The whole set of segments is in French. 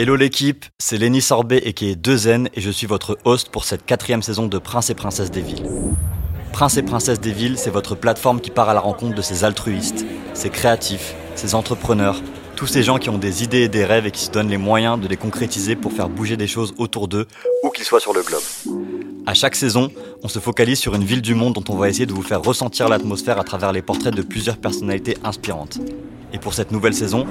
Hello l'équipe, c'est Lenny Sorbet et qui est 2N et je suis votre host pour cette quatrième saison de Prince et Princesse des Villes. Prince et Princesse des Villes, c'est votre plateforme qui part à la rencontre de ces altruistes, ces créatifs, ces entrepreneurs, tous ces gens qui ont des idées et des rêves et qui se donnent les moyens de les concrétiser pour faire bouger des choses autour d'eux, où qu'ils soient sur le globe. À chaque saison, on se focalise sur une ville du monde dont on va essayer de vous faire ressentir l'atmosphère à travers les portraits de plusieurs personnalités inspirantes. Et pour cette nouvelle saison,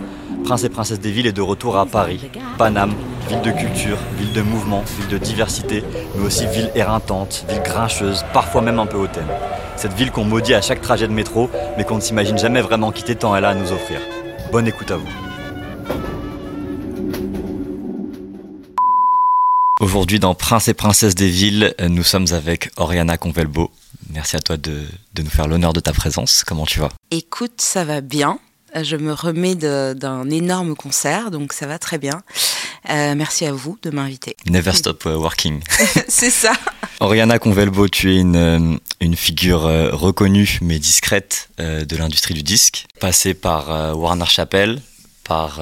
Prince et Princesse des Villes est de retour à Paris, Paname, ville de culture, ville de mouvement, ville de diversité, mais aussi ville éreintante, ville grincheuse, parfois même un peu hautaine. Cette ville qu'on maudit à chaque trajet de métro, mais qu'on ne s'imagine jamais vraiment quitter tant elle a à nous offrir. Bonne écoute à vous. Aujourd'hui dans Prince et Princesse des Villes, nous sommes avec Oriana Convelbo. Merci à toi de, de nous faire l'honneur de ta présence. Comment tu vas? Écoute, ça va bien. Je me remets d'un énorme concert, donc ça va très bien. Euh, merci à vous de m'inviter. Never stop uh, working. C'est ça. Oriana Convelbo, tu es une, euh, une figure euh, reconnue mais discrète de l'industrie du disque, passée par Warner Chappell, par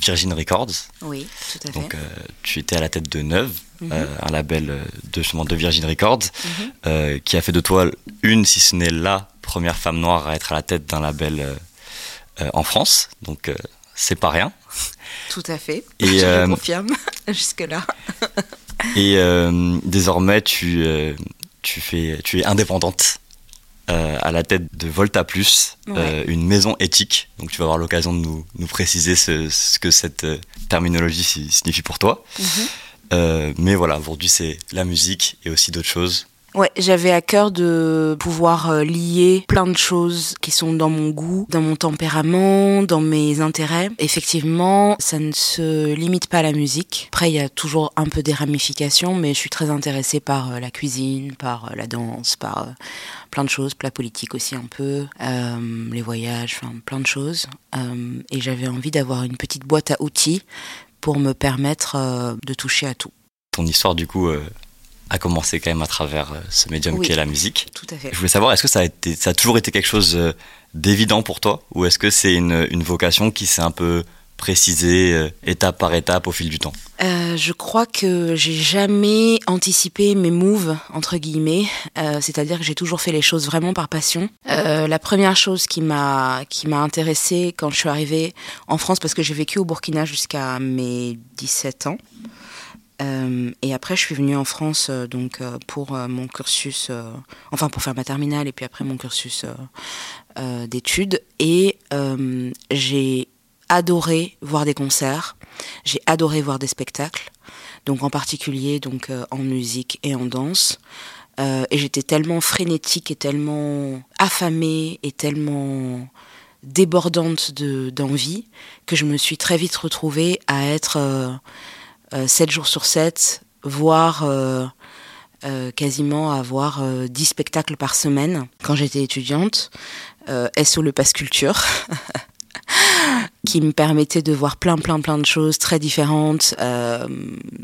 Virgin Records. Oui, tout à fait. Donc tu étais à la tête de Neuve, mm -hmm. un label de, justement, de Virgin Records, mm -hmm. qui a fait de toi une, si ce n'est la première femme noire à être à la tête d'un label en France, donc c'est pas rien. Tout à fait, et, je euh, confirme jusque-là. et désormais, tu, tu, fais, tu es indépendante. à la tête de Volta Plus, ouais. une maison éthique. Donc tu vas avoir l'occasion de nous, nous préciser ce, ce, que cette terminologie signifie pour toi. Mm -hmm. mais voilà, aujourd'hui c'est la musique et aussi d'autres choses. Ouais, j'avais à cœur de pouvoir euh, lier plein de choses qui sont dans mon goût, dans mon tempérament, dans mes intérêts. Effectivement, ça ne se limite pas à la musique. Après, il y a toujours un peu des ramifications, mais je suis très intéressée par euh, la cuisine, par euh, la danse, par plein de choses, la politique aussi un peu, les voyages, enfin plein de choses. Et j'avais envie d'avoir une petite boîte à outils pour me permettre de toucher à tout. Ton histoire, du coup, a commencé quand même à travers ce médium oui, qui est la musique. Tout à fait. Je voulais savoir, est-ce que ça a, été, ça a toujours été quelque chose d'évident pour toi? Ou est-ce que c'est une, une, vocation qui s'est un peu précisée euh, étape par étape au fil du temps? Euh, Je crois que j'ai jamais anticipé mes moves, entre guillemets, euh, c'est-à-dire que j'ai toujours fait les choses vraiment par passion. la première chose qui m'a qui m'a intéressée quand je suis arrivée en France, parce que j'ai vécu au Burkina jusqu'à mes 17 ans, euh, et après, je suis venue en France euh, donc euh, pour mon cursus, enfin pour faire ma terminale et puis après mon cursus d'études. Et j'ai adoré voir des concerts, j'ai adoré voir des spectacles, donc en particulier donc en musique et en danse. et j'étais tellement frénétique et tellement affamée et tellement débordante d'envie que je me suis très vite retrouvée à être 7 jours sur 7, voire euh, euh, quasiment avoir 10 spectacles par semaine quand j'étais étudiante. Euh, SO le Passe Culture. qui me permettait de voir plein plein plein de choses très différentes euh,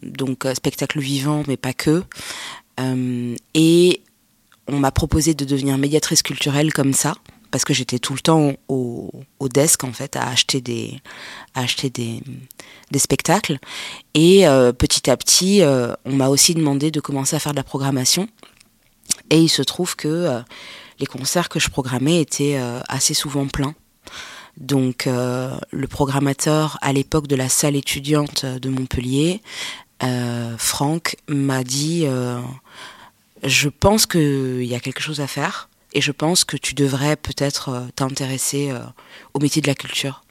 donc spectacle vivant mais pas que euh, et on m'a proposé de devenir médiatrice culturelle comme ça parce que j'étais tout le temps au, au, desk en fait à acheter des acheter des, des spectacles. Et euh, petit à petit euh, on m'a aussi demandé de commencer à faire de la programmation. Et il se trouve que euh, les concerts que je programmais étaient assez souvent pleins. Donc le programmateur à l'époque de la salle étudiante de Montpellier Franck m'a dit je pense qu'il y a quelque chose à faire et je pense que tu devrais peut-être euh, t'intéresser euh, au métier de la culture.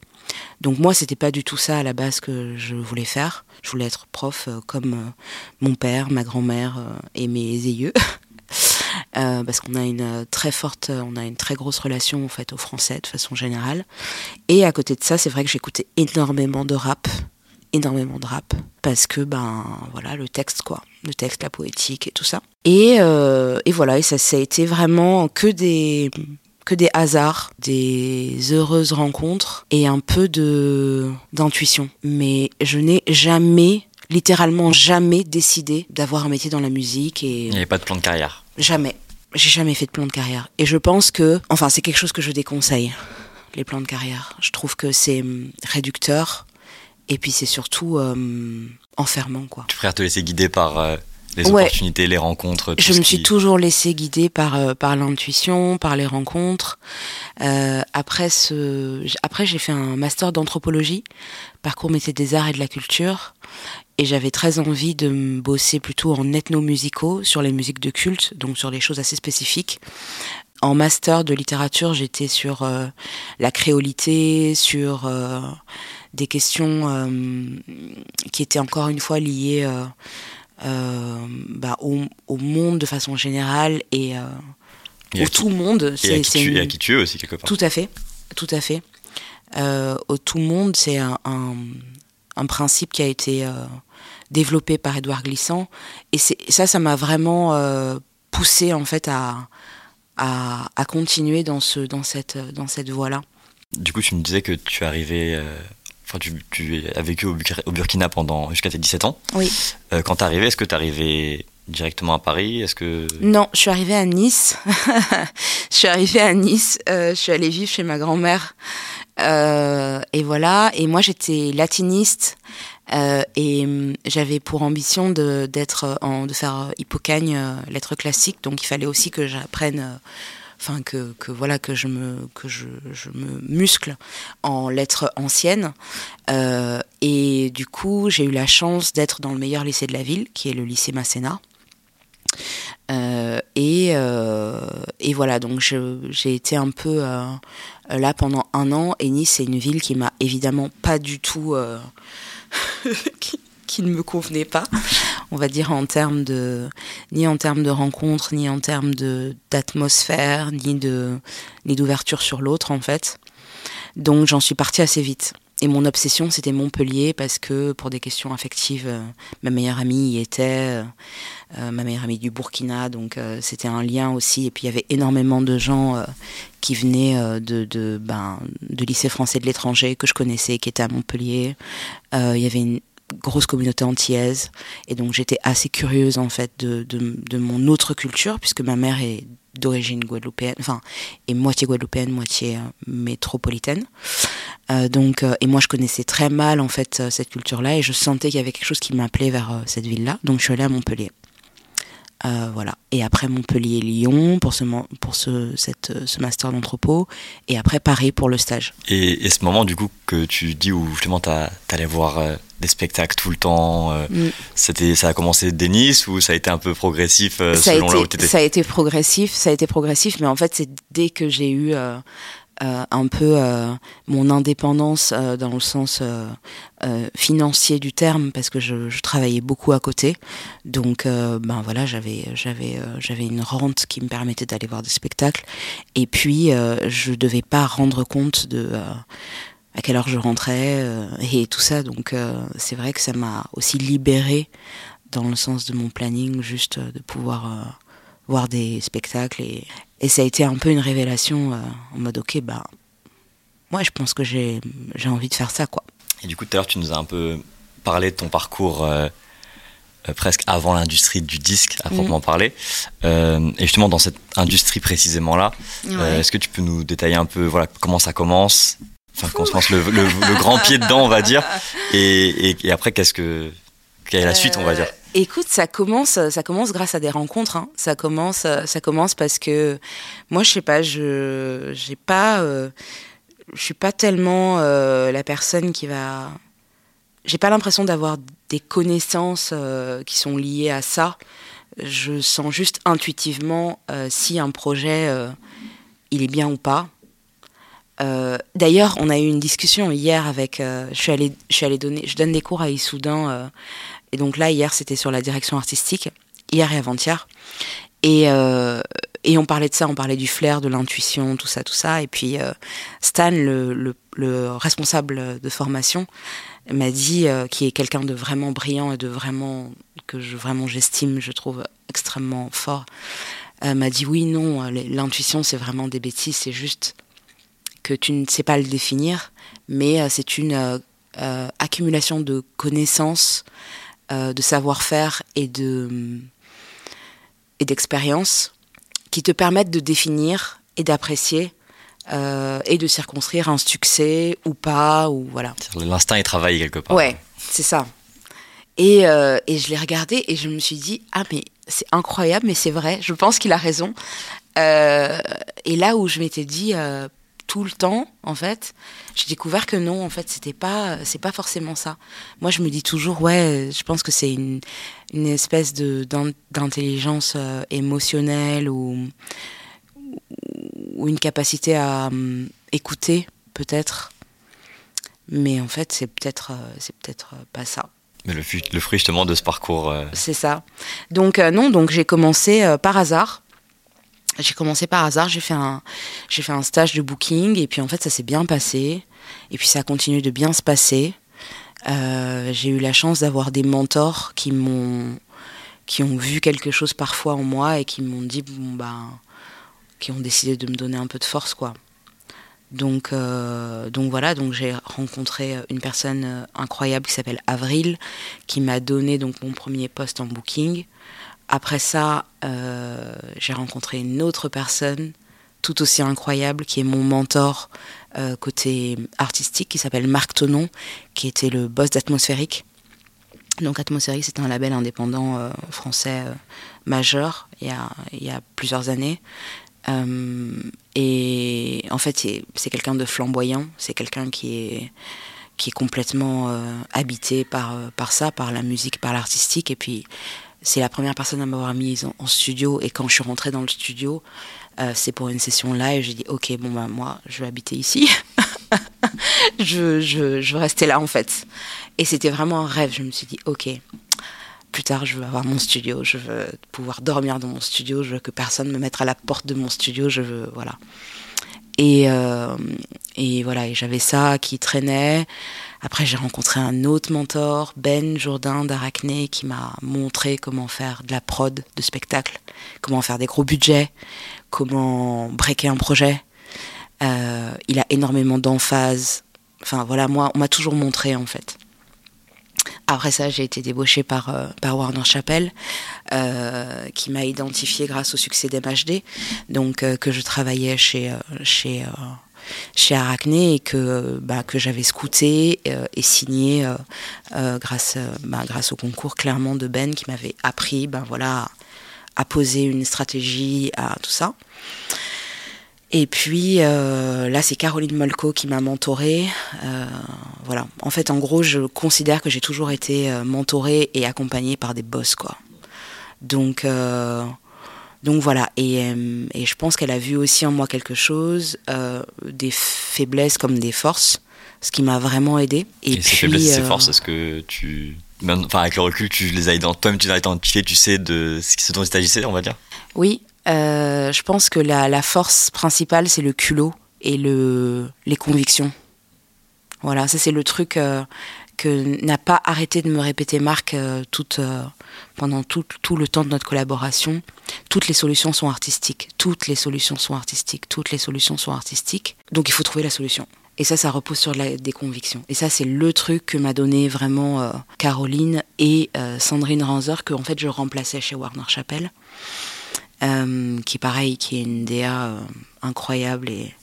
Donc moi, c'était pas du tout ça à la base que je voulais faire. Je voulais être prof euh, comme mon père, ma grand-mère et mes aïeux. parce qu'on a une très forte, on a une très grosse relation en fait au français de façon générale. Et à côté de ça, c'est vrai que j'écoutais énormément de rap, énormément de rap parce que ben voilà le texte quoi. Le texte la poétique et tout ça. Et, euh, et voilà et ça ça a été vraiment que des que des hasards des heureuses rencontres et un peu de d'intuition. Mais je n'ai jamais littéralement jamais décidé d'avoir un métier dans la musique et il n'y avait pas de plan de carrière. Jamais. J'ai jamais fait de plan de carrière. Et je pense que enfin c'est quelque chose que je déconseille les plans de carrière. Je trouve que c'est réducteur Et puis c'est surtout enfermant, quoi. Tu préfères te laisser guider par les opportunités, les rencontres. je me suis toujours laissé guider par euh, par l'intuition, par les rencontres. Euh, après ce, après j'ai fait un master d'anthropologie, parcours métier des arts et de la culture, et j'avais très envie de me bosser plutôt en ethnomusicaux sur les musiques de culte, donc sur des choses assez spécifiques. En master de littérature, j'étais sur euh, la créolité, sur des questions qui étaient encore une fois liées euh, bah, au, au, monde de façon générale et, euh, au tout monde. Et à, qui tu, à qui tu es aussi, quelque part. Tout à fait, tout à fait. Euh, au tout monde, c'est un, un, principe qui a été développé par Édouard Glissant. Et ça, ça m'a vraiment poussé en fait à, à, à, continuer dans, ce, dans cette, dans cette voie-là. Du coup, tu me disais que tu arrivais Enfin, tu, tu, as vécu au, Burkina pendant jusqu'à tes 17 ans. Oui. Euh, quand t'es arrivé, est-ce que t'es arrivé directement à Paris? Est-ce que Non, je suis arrivée à Nice. je suis arrivée à Nice. Euh, je suis allée vivre chez ma grand-mère. Euh, et voilà. Et moi, j'étais latiniste. Et hum, j'avais pour ambition de d'être de faire hippocagne lettres classiques donc il fallait aussi que j'apprenne enfin que, voilà que je me muscle en lettres anciennes. Euh, et du coup j'ai eu la chance d'être dans le meilleur lycée de la ville qui est le lycée Masséna. Euh, et, euh, et voilà donc j'ai été un peu là pendant un an et Nice c'est une ville qui m'a évidemment pas du tout qui ne me convenait pas on va dire en termes de ni en termes de rencontres, ni en termes d'atmosphère, ni de ni d'ouverture sur l'autre en fait. Donc j'en suis partie assez vite. Et mon obsession, c'était Montpellier parce que pour des questions affectives, euh, ma meilleure amie y était, euh, euh, ma meilleure amie du Burkina, donc c'était un lien aussi. Et puis il y avait énormément de gens qui venaient de, de, ben, de lycée français de l'étranger que je connaissais, qui étaient à Montpellier. il y avait une grosse communauté antillaise et donc j'étais assez curieuse en fait de, de, de, mon autre culture puisque ma mère est d'origine guadeloupéenne, enfin est moitié guadeloupéenne, moitié euh, métropolitaine. Euh, donc euh, et moi je connaissais très mal en fait cette culture-là et je sentais qu'il y avait quelque chose qui m'appelait vers cette ville-là. Donc je suis allée à Montpellier. Euh, voilà. Et après Montpellier-Lyon pour ce, pour ce, cette, ce master d'anthropo. Et après Paris pour le stage. Et, et, ce moment, du coup, que tu dis où justement t'allais voir euh, des spectacles tout le temps, euh, mm. c'était, ça a commencé dès Nice ou ça a été un peu progressif selon là où t'étais? Ça a été progressif, ça a été progressif, mais en fait, c'est dès que j'ai eu euh, un peu euh, mon indépendance euh, dans le sens financier du terme parce que je, travaillais beaucoup à côté. Donc ben voilà j'avais j'avais j'avais une rente qui me permettait d'aller voir des spectacles. Et puis je devais pas rendre compte de à quelle heure je rentrais et tout ça. Donc c'est vrai que ça m'a aussi libéré dans le sens de mon planning juste de pouvoir voir des spectacles et, et ça a été un peu une révélation euh, en mode ok bah moi je pense que j'ai envie de faire ça quoi. Et du coup tout à l'heure tu nous as un peu parlé de ton parcours euh, euh, presque avant l'industrie du disque à proprement mm. parler et justement dans cette industrie précisément là est-ce que tu peux nous détailler un peu voilà comment ça commence? Enfin comment se lance le, le, grand pied dedans on va dire. Et, et, et après qu'est-ce que quelle est la suite on va dire? Écoute, ça commence, ça commence grâce à des rencontres. Hein. Ça commence, ça commence parce que moi, je sais pas, je, j'ai pas, euh, je suis pas tellement euh, la personne qui va. J'ai pas l'impression d'avoir des connaissances euh, qui sont liées à ça. Je sens juste intuitivement si un projet il est bien ou pas. D'ailleurs, on a eu une discussion hier avec. je suis allée, je suis allée donner, je donne des cours à Issoudun et donc là, hier, c'était sur la direction artistique, hier et avant-hier. Et, euh, et on parlait de ça, on parlait du flair, de l'intuition, tout ça, tout ça. Et puis euh, Stan, le, le, le, responsable de formation, m'a dit, euh, qui est quelqu'un de vraiment brillant et de vraiment que vraiment j'estime, je trouve extrêmement fort, m'a dit oui, non, l'intuition c'est vraiment des bêtises, c'est juste que tu ne sais pas le définir, mais c'est une accumulation de connaissances euh, de savoir-faire et de et d'expérience qui te permettent de définir et d'apprécier et de circonscrire un succès ou pas, ou voilà. L'instinct est travaillé quelque part. Ouais, c'est ça. Et, et je l'ai regardé et je me suis dit, ah mais c'est incroyable, mais c'est vrai, je pense qu'il a raison. et là où je m'étais dit, tout le temps, en fait, j'ai découvert que non, en fait, c'était pas, c'est pas forcément ça. Moi, je me dis toujours, ouais, je pense que c'est une, une espèce de d'intelligence euh, émotionnelle ou, ou une capacité à hum, écouter, peut-être. Mais en fait, c'est peut-être, euh, c'est peut-être euh, pas ça. Mais le, le fruit justement de ce parcours. C'est ça. Donc non, donc j'ai commencé par hasard j'ai commencé par hasard, j'ai fait un j'ai fait un stage de booking et puis en fait ça s'est bien passé et puis ça a continué de bien se passer. Euh, j'ai eu la chance d'avoir des mentors qui m'ont qui ont vu quelque chose parfois en moi et qui m'ont dit bon ben qui ont décidé de me donner un peu de force quoi. Donc euh, donc voilà donc j'ai rencontré une personne euh, incroyable qui s'appelle Avril qui m'a donné donc mon premier poste en booking. Après ça, euh, j'ai rencontré une autre personne tout aussi incroyable qui est mon mentor euh, côté artistique qui s'appelle Marc Tonon qui était le boss d'Atmosphérique. Donc Atmosphérique c'est un label indépendant euh, français majeur il y, a, plusieurs années. et en fait c'est quelqu'un de flamboyant, c'est quelqu'un qui est qui est complètement habité par, par ça, par la musique, par l'artistique. Et puis c'est la première personne à m'avoir mise en, studio. Et quand je suis rentrée dans le studio, euh, c'est pour une session live. J'ai dit, ok, bon, bah, moi, je vais habiter ici. je, je, je veux rester là, en fait. Et c'était vraiment un rêve. Je me suis dit, ok, plus tard, je veux avoir mon studio. Je veux pouvoir dormir dans mon studio. Je veux que personne me mette à la porte de mon studio. Je veux, voilà. Et, euh, et voilà, j'avais ça qui traînait. Après, j'ai rencontré un autre mentor, Ben Jourdain d'Arachné, qui m'a montré comment faire de la prod de spectacle, comment faire des gros budgets, comment breaker un projet. Euh, il a énormément d'emphase. Enfin voilà, moi, on m'a toujours montré en fait. Après ça, j'ai été débauchée par, euh, par Warner Chappell, euh, qui m'a identifié grâce au succès d'MHD, donc que je travaillais chez, chez chez Arachné et que, bah, que j'avais scouté euh, et signé euh, euh, grâce, bah, grâce au concours clairement de Ben qui m'avait appris ben, voilà, à poser une stratégie, à tout ça. Et puis là, c'est Caroline Molko qui m'a mentorée. voilà. En fait, en gros, je considère que j'ai toujours été mentorée et accompagnée par des boss, quoi. Donc, donc voilà, euh, et, je pense qu'elle a vu aussi en moi quelque chose, euh, des faiblesses comme des forces, ce qui m'a vraiment aidé. Et, ces faiblesses et ces euh, forces, est-ce que tu. Enfin, avec le recul, tu les as toi-même, tu les as identifiées, tu sais de ce dont il s'agissait, on va dire? Oui, je pense que la, force principale, c'est le culot et le, les convictions. Voilà, ça c'est le truc que n'a pas arrêté de me répéter Marc euh, euh, pendant tout, le temps de notre collaboration. Toutes les solutions sont artistiques. Toutes les solutions sont artistiques. Toutes les solutions sont artistiques. Donc il faut trouver la solution. Et ça, ça repose sur des convictions. Et ça, c'est le truc que m'a donné vraiment euh, Caroline et Sandrine Ranzer, que en fait je remplaçais chez Warner Chappell, qui pareil, qui est une DA incroyable et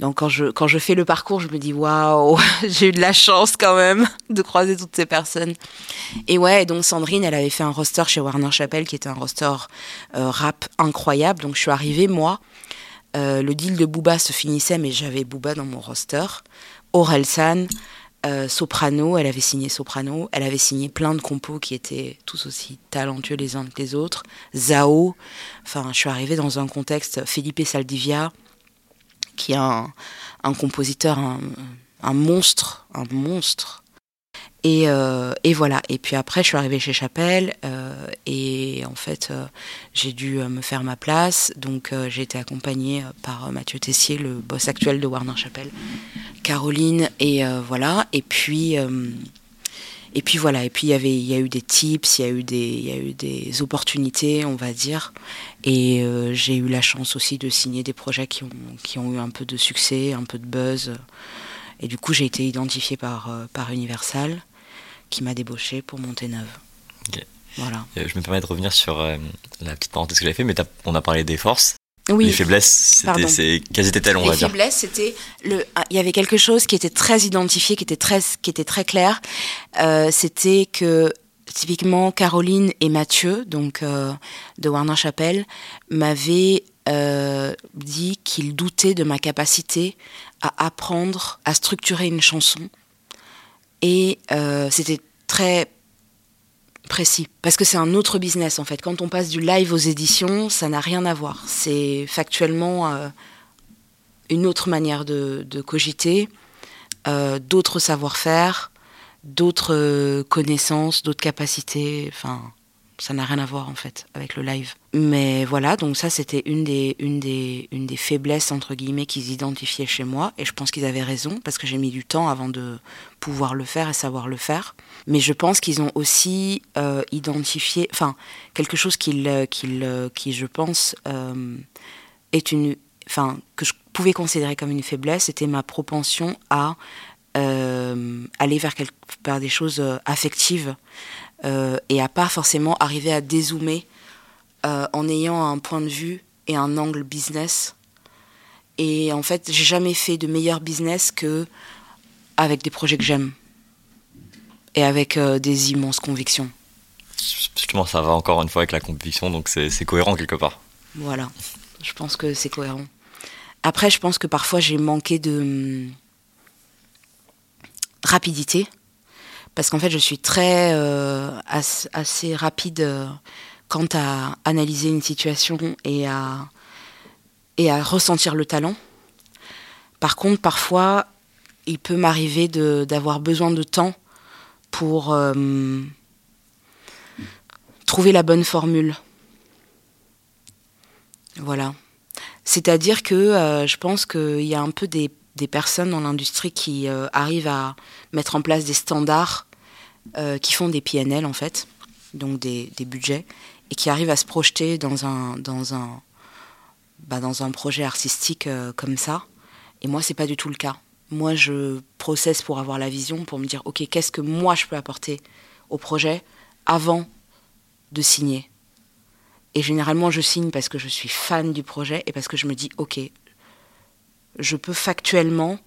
donc quand je, quand je fais le parcours, je me dis waouh, j'ai eu de la chance quand même de croiser toutes ces personnes. Et ouais, donc Sandrine, elle avait fait un roster chez Warner Chappell qui était un roster euh, rap incroyable. Donc je suis arrivée, moi, euh, le deal de Booba se finissait, mais j'avais Booba dans mon roster. Orelsan, euh, Soprano, elle avait signé Soprano, elle avait signé plein de compos qui étaient tous aussi talentueux les uns que les autres. Zao, enfin je suis arrivée dans un contexte Felipe Saldivia, qui est un, compositeur, un, monstre, un monstre. Et, euh, et, voilà. Et puis après, je suis arrivée chez Chapelle euh, et en fait, euh, j'ai dû me faire ma place. Donc, j'ai été accompagnée par Mathieu Tessier, le boss actuel de Warner Chapelle, Caroline et voilà. Et puis, et puis voilà, et puis il y avait, il y a eu des tips, il y a eu des, il y a eu des opportunités, on va dire. Et j'ai eu la chance aussi de signer des projets qui ont, qui ont eu un peu de succès, un peu de buzz. Et du coup, j'ai été identifiée par, euh, par Universal, qui m'a débauché pour monter neuve. Voilà. Euh, je me permets de revenir sur la petite parenthèse que j'ai fait, mais on a parlé des forces. Oui. Les faiblesses, c'est, quelles étaient-elles, on Les va dire faiblesses, c'était le. ah, Il y avait quelque chose qui était très identifié, qui était très, qui était très clair. Euh, c'était que typiquement Caroline et Mathieu, donc euh, de Warner Chappell, m'avaient euh, dit qu'ils doutaient de ma capacité à apprendre à structurer une chanson. Et euh, c'était très précis. Parce que c'est un autre business en fait. Quand on passe du live aux éditions, ça n'a rien à voir. C'est factuellement euh, une autre manière de, cogiter, euh, d'autres savoir-faire, d'autres connaissances, d'autres capacités. Enfin, ça n'a rien à voir en fait avec le live. Mais voilà, donc ça c'était une des, une, des, une des faiblesses entre guillemets qu'ils identifiaient chez moi. Et je pense qu'ils avaient raison parce que j'ai mis du temps avant de pouvoir le faire et savoir le faire. Mais je pense qu'ils ont aussi euh, identifié, enfin, quelque chose qu'ils, euh, euh, qui, je pense, est une, enfin, que je pouvais considérer comme une faiblesse, c'était ma propension à aller vers, quelque, vers des choses affectives euh, et à pas forcément arriver à dézoomer euh, en ayant un point de vue et un angle business. Et en fait, j'ai jamais fait de meilleur business que avec des projets que j'aime et avec euh, des immenses convictions. Justement, ça va encore une fois avec la conviction, donc c'est, cohérent quelque part. Voilà, je pense que c'est cohérent. Après, je pense que parfois j'ai manqué de hum, rapidité, parce qu'en fait, je suis très euh, as- assez rapide euh, quant à analyser une situation et à, et à ressentir le talent. Par contre, parfois, il peut m'arriver d'avoir besoin de temps pour euh, trouver la bonne formule. Voilà. C'est-à-dire que je pense qu'il y a un peu des, des personnes dans l'industrie qui euh, arrivent à mettre en place des standards euh, qui font des PNL en fait, donc des, budgets, et qui arrivent à se projeter dans un, dans un, bah, projet artistique euh, comme ça. Et moi, c'est pas du tout le cas. Moi, je processe pour avoir la vision, pour me dire, ok, qu'est-ce que moi je peux apporter au projet avant de signer? Et généralement, je signe parce que je suis fan du projet et parce que je me dis, ok, je peux factuellement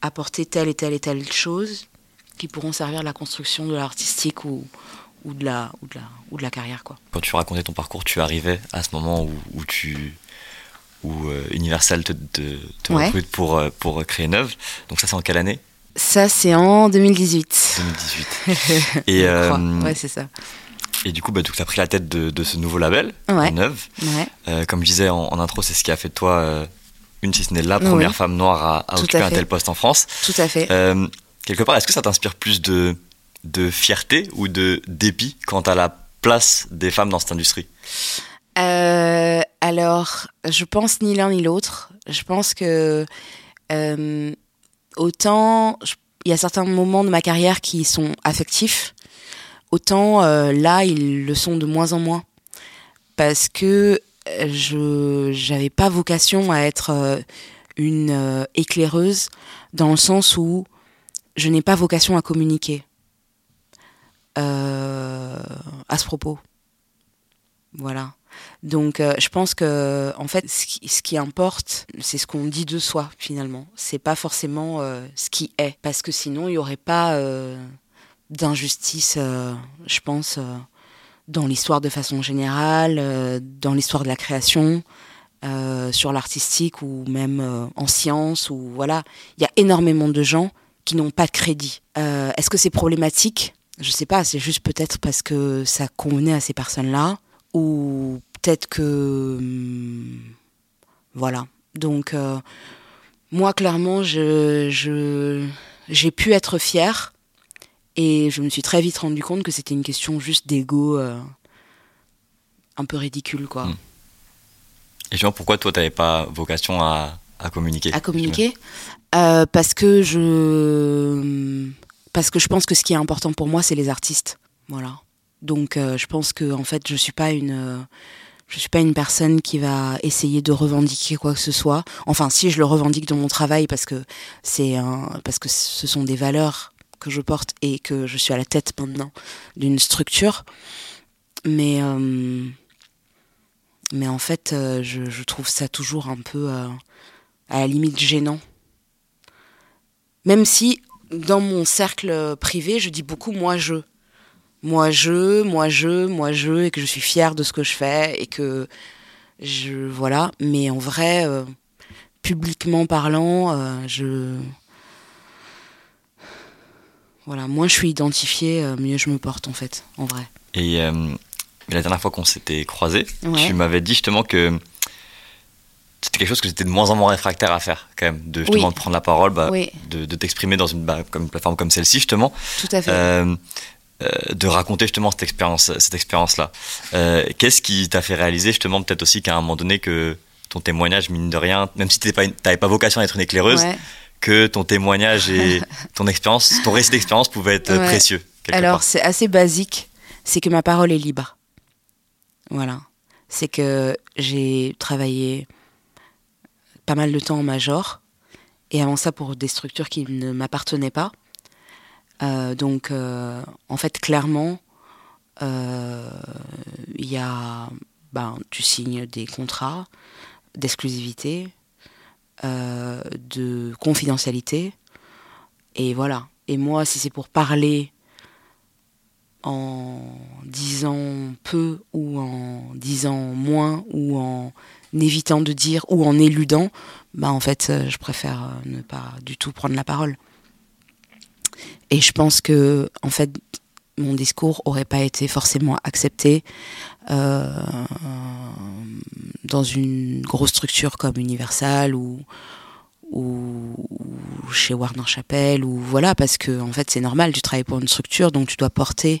apporter telle et telle et telle chose qui pourront servir à la construction de l'artistique ou, ou, de la, ou, de la, ou de la carrière. Quoi. Quand tu racontais ton parcours, tu arrivais à ce moment où, où tu où euh, Universal te, te, te Ouais. recrute pour, euh, pour créer une œuvre. Donc ça, c'est en quelle année? Ça, c'est en 2018. 2018. Et, euh. Ouais, c'est ça. et du coup, bah, tu as pris la tête de, de ce nouveau label, Ouais. une œuvre. Ouais. Euh, comme je disais en, en intro, c'est ce qui a fait de toi euh, une, si ce n'est la première Oui. femme noire à, occuper à un tel poste en France. Tout à fait. Euh, quelque part, est-ce que ça t'inspire plus de, de fierté ou de dépit quant à la place des femmes dans cette industrie? Euh, alors, je pense ni l'un ni l'autre. Je pense que euh, autant il y a certains moments de ma carrière qui sont affectifs, autant euh, là ils le sont de moins en moins parce que je j'avais pas vocation à être euh, une euh, éclaireuse dans le sens où je n'ai pas vocation à communiquer euh, à ce propos. Voilà. Donc, je pense que, en fait, ce qui, importe, c'est ce qu'on dit de soi, finalement. C'est pas forcément ce qui est. Parce que sinon, il n'y aurait pas d'injustice, je pense, dans l'histoire de façon générale, euh, dans l'histoire de la création, euh, sur l'artistique ou même euh, en sciences. Ou, voilà. Il y a énormément de gens qui n'ont pas de crédit. Est-ce que c'est problématique? Je sais pas, c'est juste peut-être parce que ça convenait à ces personnes-là ou peut-être que hum, voilà donc moi clairement je- j'ai pu être fière et je me suis très vite rendu compte que c'était une question juste d'ego euh, un peu ridicule quoi. Mm. Et justement, pourquoi toi, t'avais pas vocation à, à communiquer à communiquer Euh, parce que je parce que je pense que ce qui est important pour moi c'est les artistes. Voilà. Donc euh, je pense que en fait je suis pas une je suis pas une personne qui va essayer de revendiquer quoi que ce soit. Enfin si je le revendique dans mon travail parce que c'est un parce que ce sont des valeurs que je porte et que je suis à la tête maintenant d'une structure mais euh, en fait, je, je, trouve ça toujours un peu à la limite gênant. Même si dans mon cercle privé, je dis beaucoup moi je. Moi je, moi je, moi je, et que je suis fière de ce que je fais, et que je. Voilà. Mais en vrai, euh, publiquement parlant, euh, je. Voilà, moins je suis identifiée, euh, mieux je me porte en fait, en vrai. Et la dernière fois qu'on s'était croisés, tu m'avais dit justement que c'était quelque chose que j'étais de moins en moins réfractaire à faire quand même de justement de prendre la parole bah, de, t'exprimer dans une, bah, comme plateforme comme celle-ci justement. Tout à fait. Euh, euh, de raconter justement cette expérience cette expérience là euh, qu'est-ce qui t'a fait réaliser justement peut-être aussi qu'à un moment donné que ton témoignage mine de rien même si tu n'avais pas vocation à être une éclaireuse que ton témoignage et ton expérience ton récit d'expérience pouvait être précieux alors c'est assez basique c'est que ma parole est libre. Voilà. C'est que j'ai travaillé pas mal de temps en major, et avant ça pour des structures qui ne m'appartenaient pas. Euh, donc, euh, en fait, clairement, euh, il y a, ben, tu signes des contrats d'exclusivité, de confidentialité, et voilà. Et moi, si c'est pour parler en disant peu ou en disant moins ou en évitant de dire ou en éludant, bah en fait, euh, je préfère euh, ne pas du tout prendre la parole. Et je pense que, en fait, mon discours aurait pas été forcément accepté euh, dans une grosse structure comme Universal ou, chez Warner Chappell ou voilà parce que en fait c'est normal tu travailles pour une structure donc tu dois porter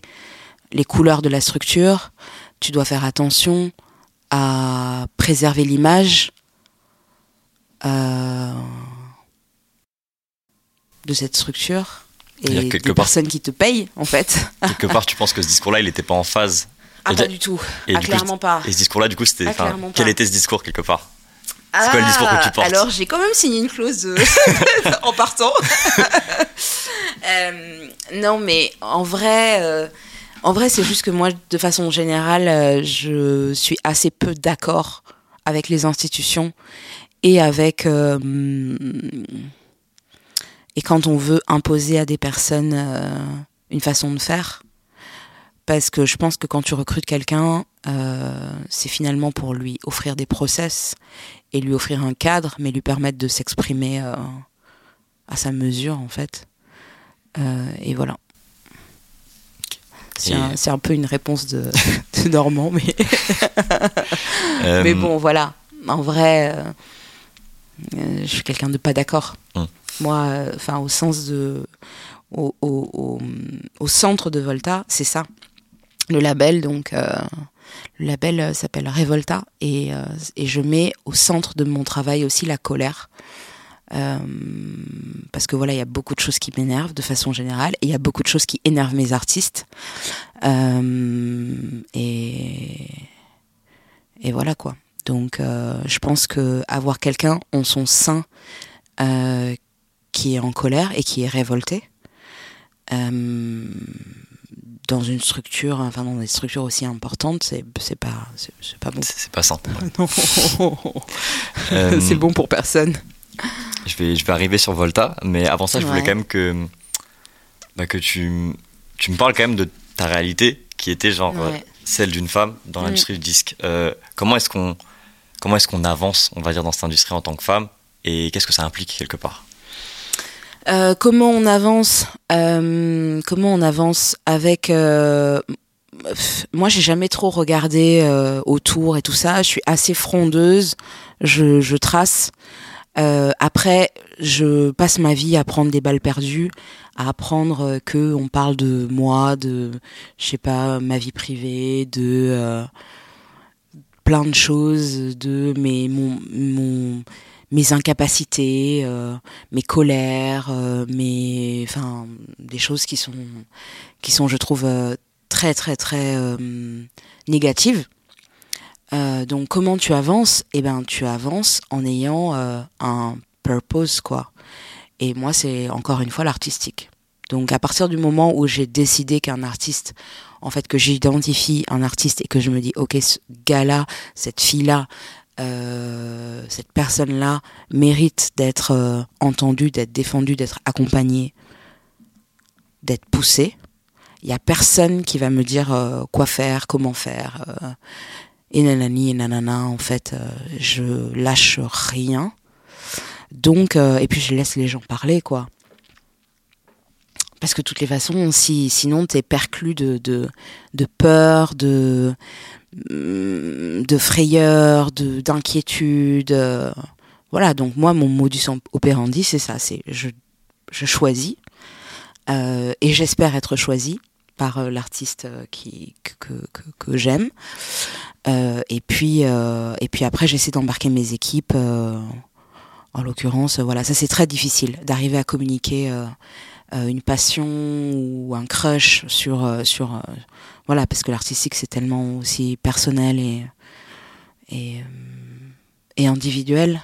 les couleurs de la structure tu dois faire attention à préserver l'image euh, de cette structure et des personnes qui te payent en fait. Quelque part, tu penses que ce discours-là, il n'était pas en phase Ah, pas du tout. ah, clairement pas. Et ce discours-là, du coup, c'était. Ah, quel était ce discours quelque part? C'est quoi le discours que tu portes? Alors, j'ai quand même signé une clause en partant. Euh, non, mais en vrai. Euh, en vrai, c'est juste que moi, de façon générale, euh, je suis assez peu d'accord avec les institutions et avec et quand on veut imposer à des personnes euh, une façon de faire. Parce que je pense que quand tu recrutes quelqu'un, c'est finalement pour lui offrir des process et lui offrir un cadre, mais lui permettre de s'exprimer à sa mesure en fait. et voilà. C'est un, peu une réponse de, Normand, mais. Euh, mais bon, voilà. En vrai, euh, euh, je suis quelqu'un de pas d'accord. Hum. Moi, enfin, au sens de. Au, au, au, centre de Volta, c'est ça. Le label, donc. le label s'appelle Revolta et, et je mets au centre de mon travail aussi la colère. Euh, parce que voilà, il y a beaucoup de choses qui m'énervent de façon générale, et il y a beaucoup de choses qui énervent mes artistes. Euh, et, et voilà quoi. Donc, euh, je pense que avoir quelqu'un en son sein qui est en colère et qui est révolté, dans une structure, enfin dans des structures aussi importantes, c'est c'est pas c'est pas bon. C'est pas simple. c'est bon pour personne. Je vais, je vais arriver sur Volta, mais avant ça, je voulais quand même que, bah, que tu, tu me parles quand même de ta réalité, qui était genre euh, celle d'une femme dans mm. l'industrie du disque. Euh, comment est-ce qu'on comment est-ce qu'on avance, on va dire, dans cette industrie en tant que femme, et qu'est-ce que ça implique quelque part? Euh, comment on avance Comment on avance avec moi, j'ai jamais trop regardé autour et tout ça. Je suis assez frondeuse. Je, trace. Euh, après, je passe ma vie à prendre des balles perdues, à apprendre euh, que on parle de moi, de, je sais pas, ma vie privée, de euh, plein de choses, de mes, mon, mon mes incapacités, euh, mes colères, euh, mes, enfin, des choses qui sont, qui sont, je trouve, très, très, très négatives. Euh, donc comment tu avances? Eh ben tu avances en ayant euh, un purpose quoi. Et moi c'est encore une fois l'artistique. Donc à partir du moment où j'ai décidé qu'un artiste, en fait que j'identifie un artiste et que je me dis ok ce gars-là, cette fille-là, euh, cette personne-là mérite d'être euh, entendue, d'être défendue, d'être accompagnée, d'être poussée. Il y a personne qui va me dire euh, quoi faire, comment faire. Et nanani et nanana. En fait, je lâche rien. Donc, et puis je laisse les gens parler, quoi. Parce que de toutes les façons, si, sinon t'es perclus de, de, de peur, de, mm, de frayeur, de d'inquiétude. euh, Voilà, donc moi, mon modus operandi, c'est ça. C'est je, je choisis euh, et j'espère être choisi par euh, l'artiste qui que, que, j'aime. Et puis et puis après, j'essaie d'embarquer mes équipes. en l'occurrence, voilà, ça c'est très difficile d'arriver à communiquer une passion ou un crush sur euh, sur euh, voilà parce que l'artistique c'est tellement aussi personnel et et, euh, et individuel.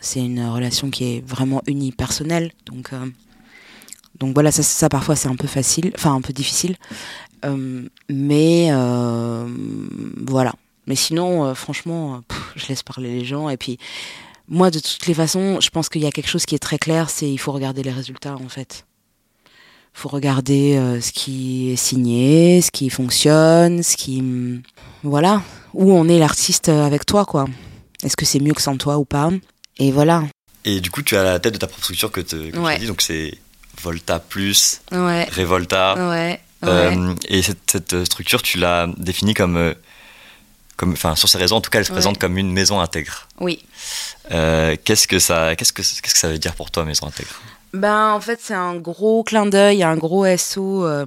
C'est une relation qui est vraiment unipersonnelle, donc euh, donc voilà ça, ça parfois c'est un peu facile, enfin un peu difficile, Euh, mais euh, voilà. Mais sinon, euh, franchement, euh, je laisse parler les gens et puis moi, de toutes les façons, je pense qu'il y a quelque chose qui est très clair, c'est il faut regarder les résultats en fait. Il faut regarder euh, ce qui est signé, ce qui fonctionne, ce qui voilà, où on est l'artiste euh, avec toi quoi? Est-ce que c'est mieux que sans toi ou pas? Et voilà. Et du coup, tu as la tête de ta propre structure que, te, que Ouais. tu dis, donc c'est Volta Plus, Ouais. Révolta. Ouais. Euh, et cette, cette structure, tu l'as définie comme, comme, enfin, sur ces raisons, en tout cas, elle se présente comme une maison intègre. Oui. Euh, qu'est-ce que ça, qu'est-ce que, qu'est-ce que ça veut dire pour toi, maison intègre? Ben, en fait, c'est un gros clin d'œil, un gros SO euh,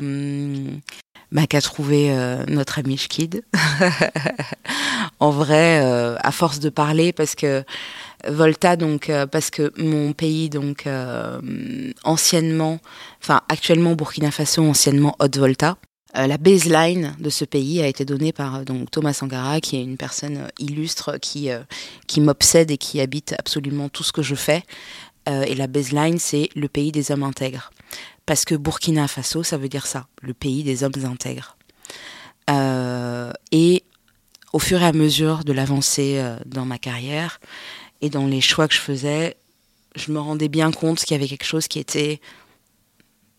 bah, qu'a trouvé euh, notre ami Schkid. en vrai, euh, à force de parler, parce que Volta, donc, euh, parce que mon pays, donc, euh, anciennement, enfin, actuellement Burkina Faso, anciennement Haute-Volta, euh, la baseline de ce pays a été donnée par donc Thomas Sankara, qui est une personne illustre qui, qui m'obsède et qui habite absolument tout ce que je fais. Euh, et la baseline, c'est le pays des hommes intègres. Parce que Burkina Faso, ça veut dire ça, le pays des hommes intègres. Euh, et au fur et à mesure de l'avancée euh, dans ma carrière et dans les choix que je faisais, je me rendais bien compte qu'il y avait quelque chose qui était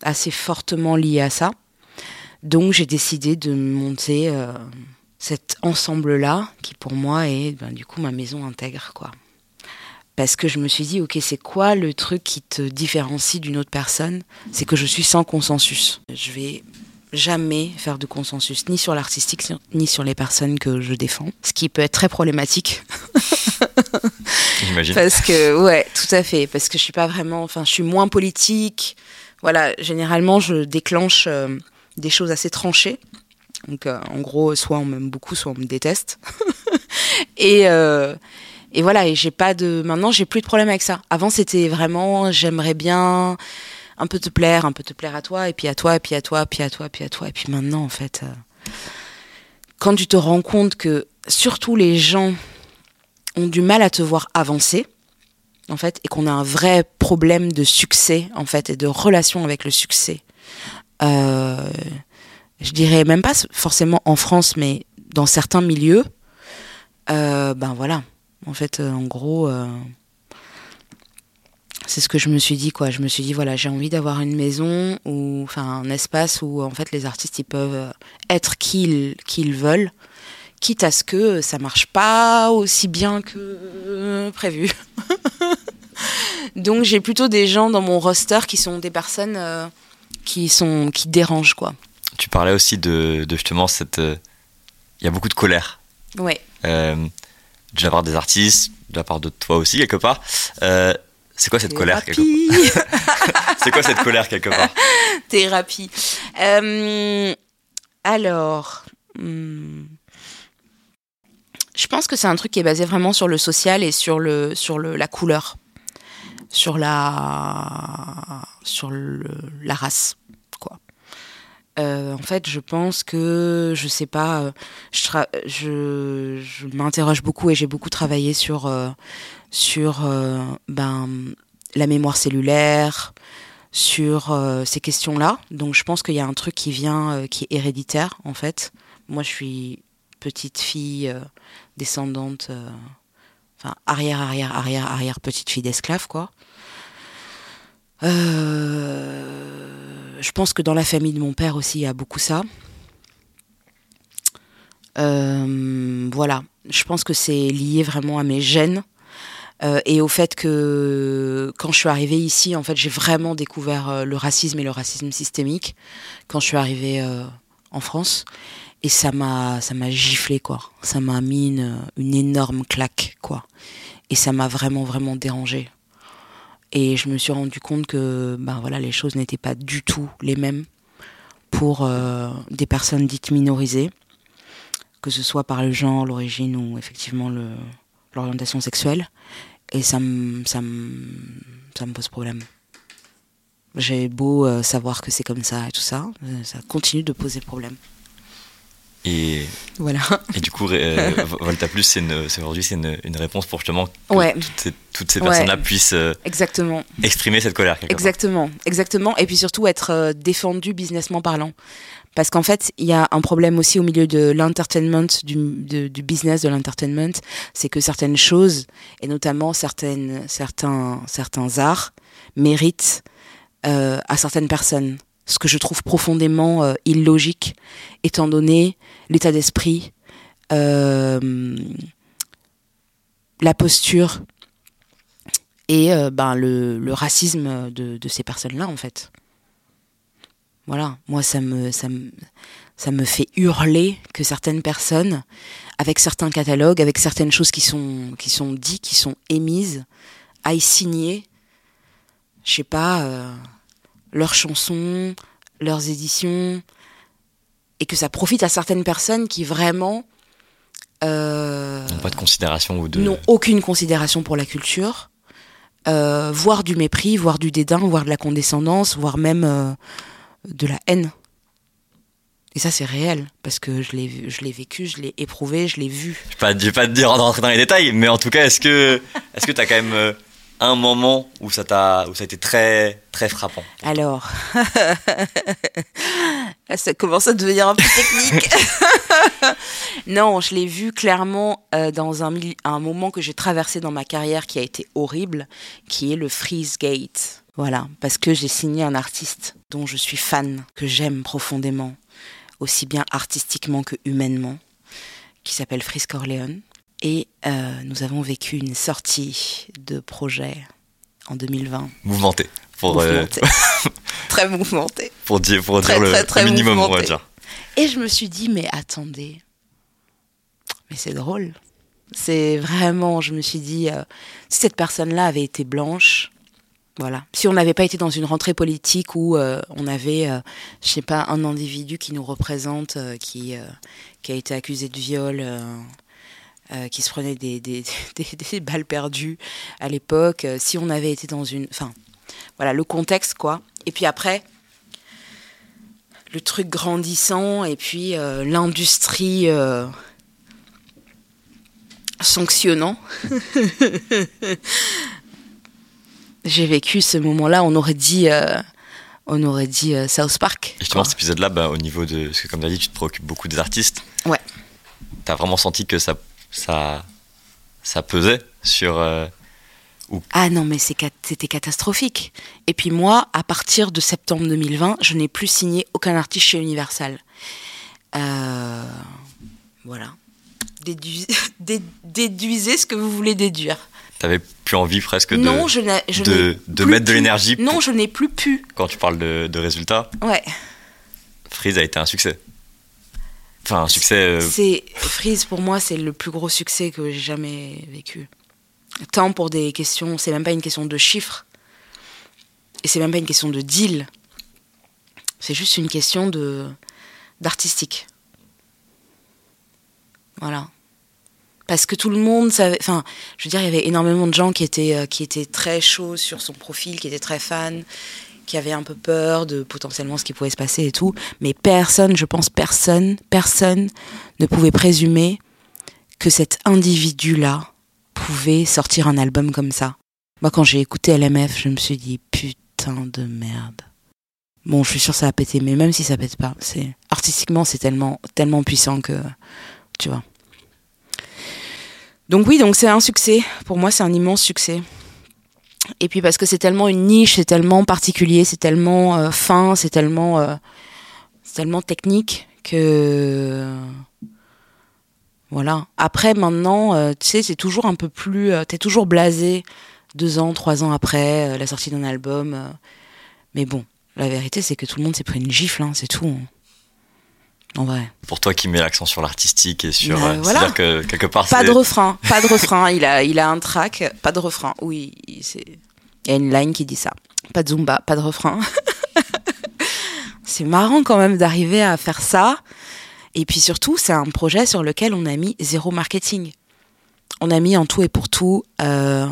assez fortement lié à ça. Donc j'ai décidé de monter cet ensemble-là, qui pour moi est ben, du coup ma maison intègre, quoi parce que je me suis dit, ok, c'est quoi le truc qui te différencie d'une autre personne? C'est que je suis sans consensus. Je vais jamais faire de consensus, ni sur l'artistique, ni sur les personnes que je défends, ce qui peut être très problématique. J'imagine. Parce que, ouais, tout à fait, parce que je suis pas vraiment, enfin, je suis moins politique. Voilà, généralement, je déclenche euh, des choses assez tranchées. Donc, euh, en gros, soit on m'aime beaucoup, soit on me déteste. et, euh, et voilà, et j'ai pas de. Maintenant, j'ai plus de problème avec ça. Avant, c'était vraiment, j'aimerais bien un peu te plaire, un peu te plaire à toi, et puis à toi, et puis à toi, puis à toi, puis à toi. Et puis maintenant, en fait, euh, quand tu te rends compte que surtout les gens ont du mal à te voir avancer, en fait, et qu'on a un vrai problème de succès, en fait, et de relation avec le succès. Euh, je dirais même pas forcément en France, mais dans certains milieux, euh, ben voilà. En fait, euh, en gros, euh, c'est ce que je me suis dit, quoi. Je me suis dit, voilà, j'ai envie d'avoir une maison ou, enfin, un espace où, en fait, les artistes, ils peuvent euh, être qui ils, qui ils veulent, quitte à ce que ça marche pas aussi bien que prévu. Donc, j'ai plutôt des gens dans mon roster qui sont des personnes euh, qui sont qui dérangent, quoi. Tu parlais aussi de, de justement cette. euh, Il y a beaucoup de colère. Ouais. Euh, de la part des artistes, de la part de toi aussi, quelque part. Euh, c'est quoi cette colère quelque Thérapie. part? C'est quoi cette colère quelque part? Thérapie. Euh, alors, hmm, je pense que c'est un truc qui est basé vraiment sur le social et sur le sur le la couleur, sur la sur le, la race. Euh, en fait, je pense que je sais pas, euh, je m'interroge beaucoup et j'ai beaucoup travaillé sur euh, ben la mémoire cellulaire, sur ces questions-là. Donc je pense qu'il y a un truc qui vient, qui est héréditaire en fait. Moi je suis petite fille descendante, enfin arrière, arrière, arrière, arrière petite fille d'esclave quoi. Je pense que dans la famille de mon père aussi il y a beaucoup ça. voilà, je pense que c'est lié vraiment à mes gènes euh, et au fait que quand je suis arrivée ici, en fait, j'ai vraiment découvert euh, le racisme et le racisme systémique quand je suis arrivée euh, en France. Et ça m'a, ça m'a giflé, quoi. Ça m'a mis une, une, énorme claque, quoi. Et ça m'a vraiment, vraiment dérangé. Et je me suis rendu compte que, ben voilà, les choses n'étaient pas du tout les mêmes pour des personnes dites minorisées, que ce soit par le genre, l'origine ou effectivement l'orientation sexuelle. Et ça me, ça ça pose problème. J'ai beau euh, savoir que c'est comme ça et tout ça, euh, ça continue de poser problème. Et, voilà. et du coup, euh, Volta Plus, c'est aujourd'hui c'est une, une, réponse pour justement que toutes ces, toutes ces personnes-là puissent exactement. exprimer cette colère. Exactement, exactement. Et puis surtout être défendu businessment parlant. Parce qu'en fait, il y a un problème aussi au milieu de l'entertainment, du, du, business de l'entertainment, c'est que certaines choses, et notamment certaines, certains, certains arts, méritent euh, à certaines personnes. Ce que je trouve profondément euh, illogique, étant donné l'état d'esprit, euh, la posture et euh, ben, le, racisme de, de ces personnes-là, en fait. Voilà, moi ça me, ça me, ça me fait hurler que certaines personnes, avec certains catalogues, avec certaines choses qui sont, qui sont dites, qui sont émises, aillent signer, je sais pas, leurs chansons, leurs éditions, et que ça profite à certaines personnes qui vraiment euh, n'ont pas de considération ou de n'ont aucune considération pour la culture, euh, voire du mépris, voire du dédain, voire de la condescendance, voire même euh, de la haine. Et ça, c'est réel, parce que je l'ai, je l'ai vécu, je l'ai éprouvé, je l'ai vu. Je ne vais pas te dire de rentrer dans les détails, mais en tout cas, est-ce que est-ce que tu as quand même un moment où ça, t'a, où ça a été très, très frappant Alors, ça commence à devenir un peu technique. non, je l'ai vu clairement euh, dans un, moment que j'ai traversé dans ma carrière qui a été horrible, qui est le Freeze Gate. Voilà, parce que j'ai signé un artiste dont je suis fan, que j'aime profondément, aussi bien artistiquement que humainement, qui s'appelle Fris Corleone. Et euh, nous avons vécu une sortie de projet en 2020. Mouvementé. Pour, euh, très mouvementé. Pour dire, pour dire le, minimum, on va dire. Et je me suis dit, mais attendez, mais c'est drôle. C'est vraiment, je me suis dit, euh, si cette personne-là avait été blanche, voilà. Si on n'avait pas été dans une rentrée politique où euh, on avait, euh, je sais pas, un individu qui nous représente, euh, qui, qui a été accusé de viol, qui se prenait des, des, des, balles perdues à l'époque, si on avait été dans une... Enfin, voilà, le contexte, quoi. Et puis après, le truc grandissant, et puis l'industrie sanctionnant. j'ai vécu ce moment-là, on aurait dit, euh, on aurait dit euh, South Park. justement, cet épisode-là, bah, au niveau de. Parce que comme tu as dit, tu te préoccupes beaucoup des artistes. Ouais. Tu as vraiment senti que ça, ça, ça pesait sur. Euh, ah non, mais c'était catastrophique. Et puis moi, à partir de septembre 2020, je n'ai plus signé aucun artiste chez Universal. voilà. déduisez ce que vous voulez déduire. T'avais plus envie presque de, non, je je de, de mettre de l'énergie. Non, je n'ai plus pu. Quand tu parles de, de résultats. Ouais. Freeze a été un succès. Enfin, un succès. Euh, c'est Freeze pour moi, c'est le plus gros succès que j'ai jamais vécu. Tant pour des questions, c'est même pas une question de chiffres. Et c'est même pas une question de deal. C'est juste une question de d'artistique. Voilà parce que tout le monde savait. Enfin, je veux dire, il y avait énormément de gens qui étaient, euh, qui étaient très chauds sur son profil, qui étaient très fans, qui avaient un peu peur de potentiellement ce qui pouvait se passer et tout. Mais personne, je pense, personne, personne ne pouvait présumer que cet individu-là pouvait sortir un album comme ça. Moi, quand j'ai écouté LMF, je me suis dit, putain de merde. Bon, je suis que ça va péter, mais même si ça pète pas, c'est artistiquement c'est tellement tellement puissant que tu vois. Donc oui, donc c'est un succès. Pour moi, c'est un immense succès. Et puis parce que c'est tellement une niche, c'est tellement particulier, c'est tellement euh, fin, c'est tellement, euh, tellement technique que voilà. Après, maintenant, euh, tu sais, c'est toujours un peu plus, t'es toujours blasé deux ans, trois ans après la sortie d'un album. mais bon, la vérité, c'est que tout le monde s'est pris une gifle, hein, c'est tout. Hein. En vrai. Pour toi qui mets l'accent sur l'artistique et sur. Euh, voilà. que quelque part. Pas de refrain, pas de refrain. Il a, il a un track, pas de refrain. Oui, il y a une line qui dit ça. Pas de zumba, pas de refrain. c'est marrant quand même d'arriver à faire ça. Et puis surtout, c'est un projet sur lequel on a mis zéro marketing. On a mis en tout et pour tout. Euh,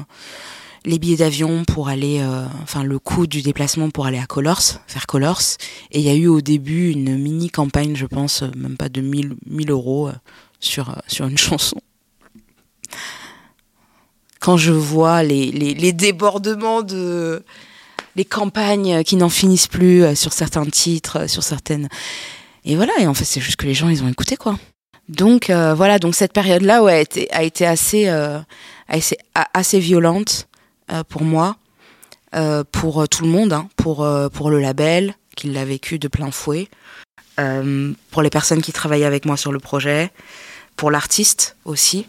les billets d'avion pour aller, euh, enfin le coût du déplacement pour aller à Colors, faire Colors. Et il y a eu au début une mini campagne, je pense, euh, même pas de 1000, 1000 euros euh, sur, sur une chanson. Quand je vois les, les, débordements de. les campagnes qui n'en finissent plus sur certains titres, sur certaines. Et voilà, et en fait, c'est juste que les gens, ils ont écouté, quoi. Donc, voilà, donc cette période-là a, été, a été assez, assez violente. Euh, pour moi, euh, pour euh, tout le monde, hein, pour, pour le label, qui l'a vécu de plein fouet, pour les personnes qui travaillaient avec moi sur le projet, pour l'artiste aussi.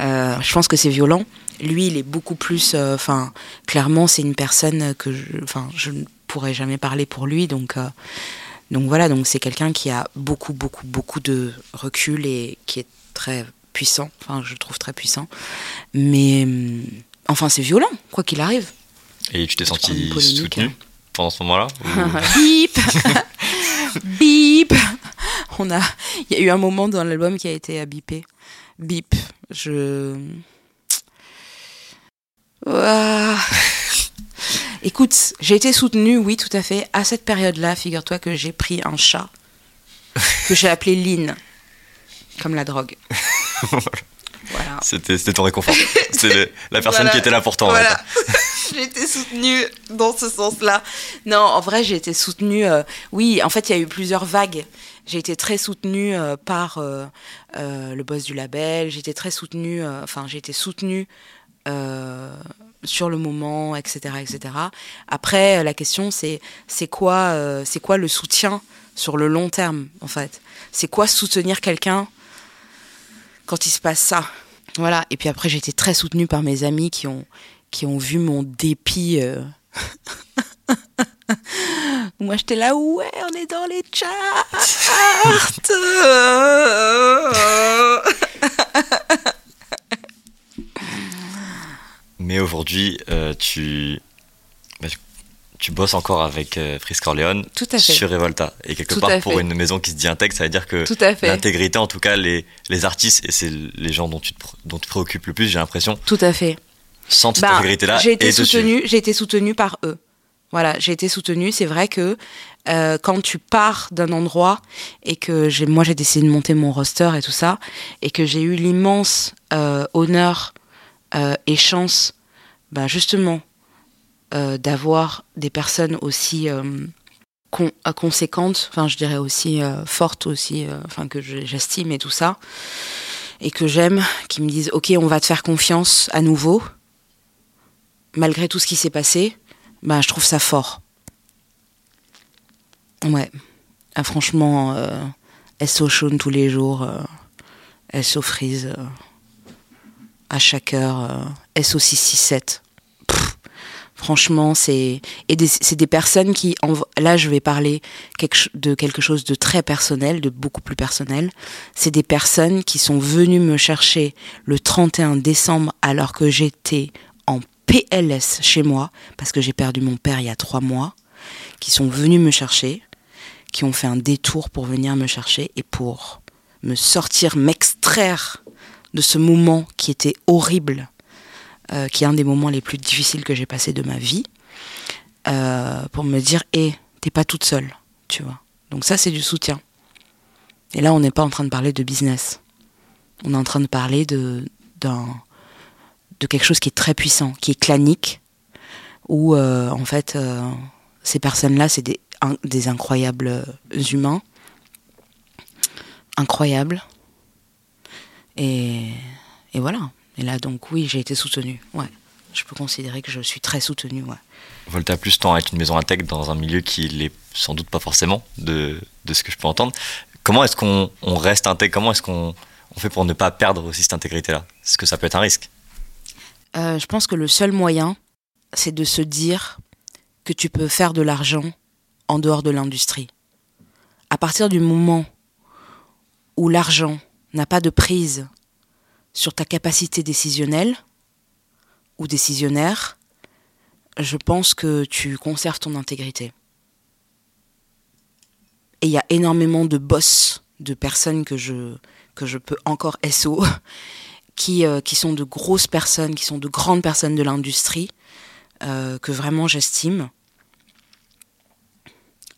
je pense que c'est violent. Lui, il est beaucoup plus. Enfin, clairement, c'est une personne que je, je ne pourrais jamais parler pour lui. Donc, donc voilà. Donc c'est quelqu'un qui a beaucoup, beaucoup, beaucoup de recul et qui est très puissant. Enfin, je le trouve très puissant. Mais Enfin, c'est violent, quoi qu'il arrive. Et tu t'es senti soutenu hein. pendant ce moment-là Bip Bip On a, il y a eu un moment dans l'album qui a été à bipé. Bip. Je. Écoute, j'ai été soutenue, oui, tout à fait. À cette période-là, figure-toi que j'ai pris un chat que j'ai appelé Lynn, comme la drogue. C'était, ton réconfort. C'est la personne qui était là pour toi. Voilà. j'ai été soutenue dans ce sens-là. Non, en vrai, j'ai été soutenue. Euh, oui, en fait, il y a eu plusieurs vagues. J'ai été très soutenue euh, par euh, le boss du label. J'ai été très soutenue. Enfin, j'ai été soutenue sur le moment, etc., etc. Après, la question, c'est c'est quoi, c'est quoi le soutien sur le long terme, en fait? C'est quoi soutenir quelqu'un quand il se passe ça? Voilà. Et puis après, j'ai été très soutenue par mes amis qui ont, qui ont vu mon dépit. Euh. Moi, j'étais là, ouais, on est dans les charts. Mais aujourd'hui, euh, tu tu bosses encore avec euh, Frisk Orleans sur Revolta. Et quelque part, pour une maison qui se dit intègre, ça veut dire que l'intégrité, en tout cas, les, les artistes, et c'est les gens dont tu te, dont tu te préoccupes le plus, j'ai l'impression. Tout à fait. Sans cette bah, intégrité-là. J'ai été soutenue, j'ai été soutenue par eux. Voilà, j'ai été soutenue. C'est vrai que euh, quand tu pars d'un endroit et que j'ai, moi j'ai décidé de monter mon roster et tout ça, et que j'ai eu l'immense euh, honneur euh, et chance, bah justement, euh, d'avoir des personnes aussi euh, euh, conséquentes, enfin je dirais aussi fortes aussi, enfin que j'estime et tout ça, et que j'aime, qui me disent ok on va te faire confiance à nouveau, malgré tout ce qui s'est passé, bah je trouve ça fort. Ouais, ah, franchement, SO Shaun tous les jours, SO Freeze à chaque heure, SO 667 Franchement, c'est et c'est des personnes qui là je vais parler de quelque chose de très personnel, de beaucoup plus personnel. C'est des personnes qui sont venues me chercher le 31 décembre alors que j'étais en PLS chez moi parce que j'ai perdu mon père il y a trois mois, qui sont venus me chercher, qui ont fait un détour pour venir me chercher et pour me sortir, m'extraire de ce moment qui était horrible euh, qui est un des moments les plus difficiles que j'ai passé de ma vie, euh, pour me dire, hé, t'es pas toute seule, tu vois. Donc ça, c'est du soutien. Et là, on n'est pas en train de parler de business. On est en train de parler de, de quelque chose qui est très puissant, qui est clanique, où en fait ces personnes-là, c'est des, des incroyables humains, incroyables. Et, et voilà. Et là, donc oui, j'ai été soutenue. Ouais. Je peux considérer que je suis très soutenue. Ouais. Volta Plus tend à être une maison intègre dans un milieu qui l'est sans doute pas forcément, de, de ce que je peux entendre. Comment est-ce qu'on on reste intègre Comment est-ce qu'on on fait pour ne pas perdre aussi cette intégrité-là? Est-ce que ça peut être un risque? Euh, Je pense que le seul moyen, c'est de se dire que tu peux faire de l'argent en dehors de l'industrie. À partir du moment où l'argent n'a pas de prise sur ta capacité décisionnelle ou décisionnaire, je pense que tu conserves ton intégrité. Et il y a énormément de boss, de personnes que je, peux encore SO, qui, euh, qui sont de grosses personnes, qui sont de grandes personnes de l'industrie, euh, que vraiment j'estime.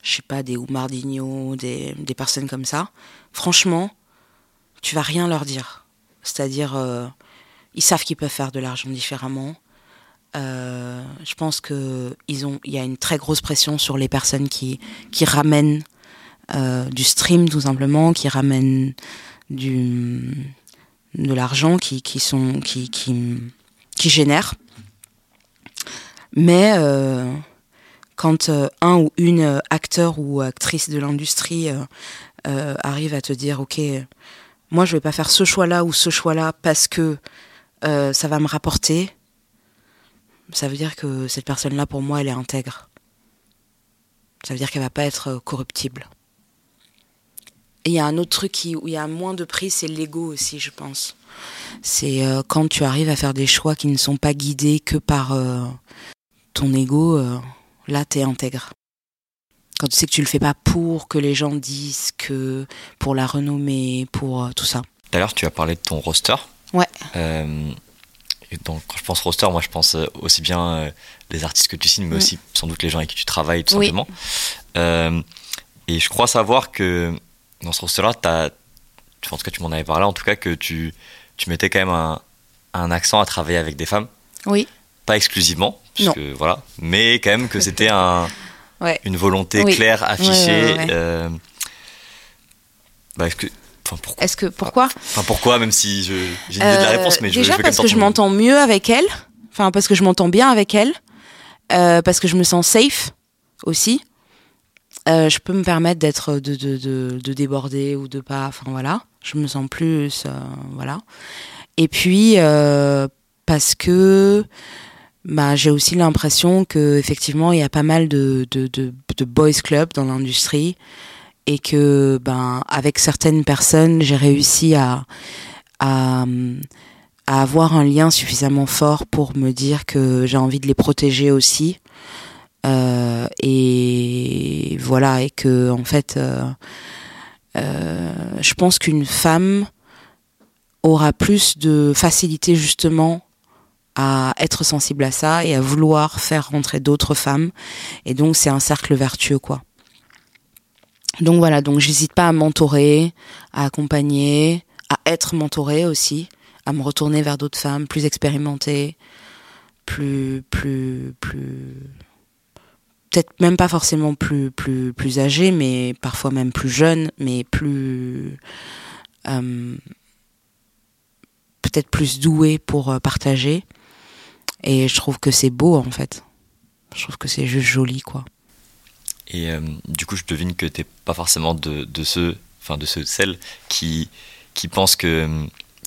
Je sais pas, des Oumardinho, des, des personnes comme ça. Franchement, tu vas rien leur dire. C'est-à-dire, euh, ils savent qu'ils peuvent faire de l'argent différemment. Euh, je pense que ils ont, il y a une très grosse pression sur les personnes qui qui ramènent euh, du stream tout simplement, qui ramènent du de l'argent, qui qui qui qui qui génèrent. Mais quand un ou une acteur ou actrice de l'industrie arrive à te dire, ok, moi je vais pas faire ce choix-là ou ce choix-là parce que euh, ça va me rapporter, ça veut dire que cette personne-là, pour moi, elle est intègre. Ça veut dire qu'elle va pas être euh, corruptible. Il y a un autre truc qui, où il y a moins de prix, c'est l'ego aussi, je pense. C'est euh, quand tu arrives à faire des choix qui ne sont pas guidés que par ton ego, là, tu es intègre. Quand tu sais que tu le fais pas pour que les gens disent que, pour la renommée, pour tout ça. D'ailleurs, tu as parlé de ton roster. Ouais. Euh, et donc, quand je pense roster, moi, je pense euh, aussi bien euh, les artistes que tu signes, mais aussi sans doute les gens avec qui tu travailles, tout simplement. et je crois savoir que dans ce roster-là, en tout cas, tu m'en avais parlé, en tout cas, que tu, tu mettais quand même un, un accent à travailler avec des femmes. Oui. Pas exclusivement, puisque, voilà, mais quand même que c'était un, une volonté claire, affichée. bah, est-ce que est-ce que pourquoi Enfin pourquoi Même si j'ai une idée de la réponse, mais je, déjà je parce que je m'entends mieux avec elle. Enfin parce que je m'entends bien avec elle. Euh, parce que je me sens safe aussi. Euh, je peux me permettre d'être de, de, de, de, déborder ou de pas. Enfin voilà, je me sens plus euh, voilà. Et puis parce que bah, j'ai aussi l'impression que effectivement il y a pas mal de, de, de, de boys clubs dans l'industrie et que ben avec certaines personnes j'ai réussi à, à, à avoir un lien suffisamment fort pour me dire que j'ai envie de les protéger aussi. Euh, et voilà et que en fait euh, euh, je pense qu'une femme aura plus de facilité justement à être sensible à ça et à vouloir faire rentrer d'autres femmes. Et donc c'est un cercle vertueux quoi. Donc voilà, donc j'hésite pas à mentorer, à accompagner, à être mentorée aussi, à me retourner vers d'autres femmes plus expérimentées, plus plus plus peut-être même pas forcément plus plus plus âgées, mais parfois même plus jeunes, mais plus euh, peut-être plus douées pour euh, partager. Et je trouve que c'est beau en fait. Je trouve que c'est juste joli quoi. Et euh, du coup, je devine que tu n'es pas forcément de, de, ceux, enfin de ceux, celles qui, qui pensent que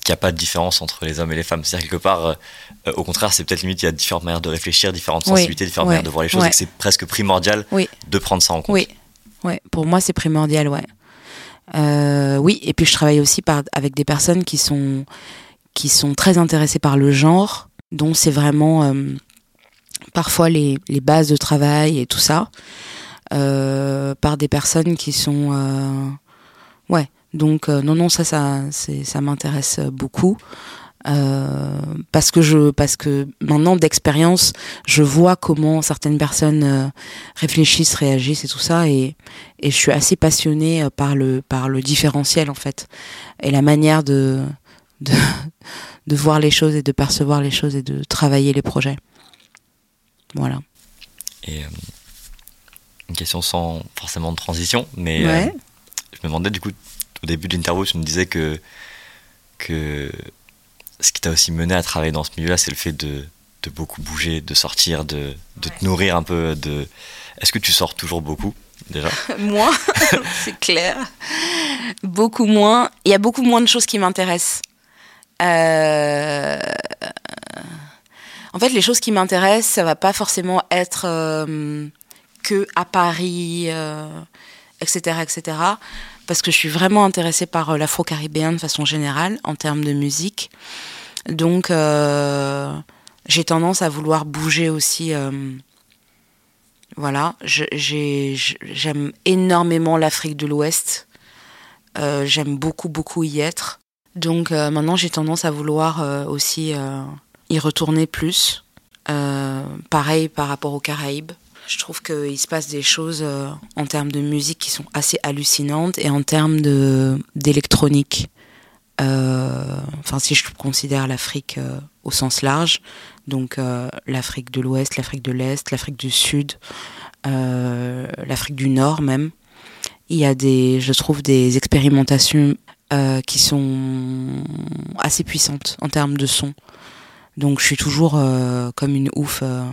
qu'il n'y a pas de différence entre les hommes et les femmes. C'est-à-dire quelque part, euh, au contraire, c'est peut-être limite, il y a différentes manières de réfléchir, différentes sensibilités, différentes manières de voir les choses, et que c'est presque primordial de prendre ça en compte. Oui, ouais. pour moi, c'est primordial, ouais. Euh, oui, et puis je travaille aussi par, avec des personnes qui sont, qui sont très intéressées par le genre, dont c'est vraiment parfois les, bases de travail et tout ça. Euh, par des personnes qui sont euh, ouais donc euh, non non ça ça ça m'intéresse beaucoup euh, parce que je parce que maintenant d'expérience je vois comment certaines personnes euh, réfléchissent réagissent et tout ça et et je suis assez passionnée par le par le différentiel en fait et la manière de de de voir les choses et de percevoir les choses et de travailler les projets voilà Et une question sans forcément de transition, mais je me demandais du coup, au début de l'interview, tu me disais que, que ce qui t'a aussi mené à travailler dans ce milieu-là, c'est le fait de, de, beaucoup bouger, de sortir, de, de te nourrir un peu. De... Est-ce que tu sors toujours beaucoup déjà Moins, c'est clair. Beaucoup moins. Il y a beaucoup moins de choses qui m'intéressent. Euh, en fait, les choses qui m'intéressent, ça va pas forcément être euh, que à Paris, etc., euh, etc. Parce que je suis vraiment intéressée par l'afro-caribéen de façon générale en termes de musique. Donc, j'ai tendance à vouloir bouger aussi. voilà, j'aime énormément l'Afrique de l'Ouest. j'aime beaucoup, beaucoup y être. Donc euh, maintenant, j'ai tendance à vouloir euh, aussi euh, y retourner plus. pareil par rapport aux Caraïbes. Je trouve qu'il se passe des choses en termes de musique qui sont assez hallucinantes et en termes d'électronique. enfin, si je considère l'Afrique au sens large, donc l'Afrique de l'Ouest, l'Afrique de l'Est, l'Afrique du Sud, l'Afrique du Nord même, il y a des, je trouve, des expérimentations euh, qui sont assez puissantes en termes de son. Donc je suis toujours euh, comme une ouf. Euh,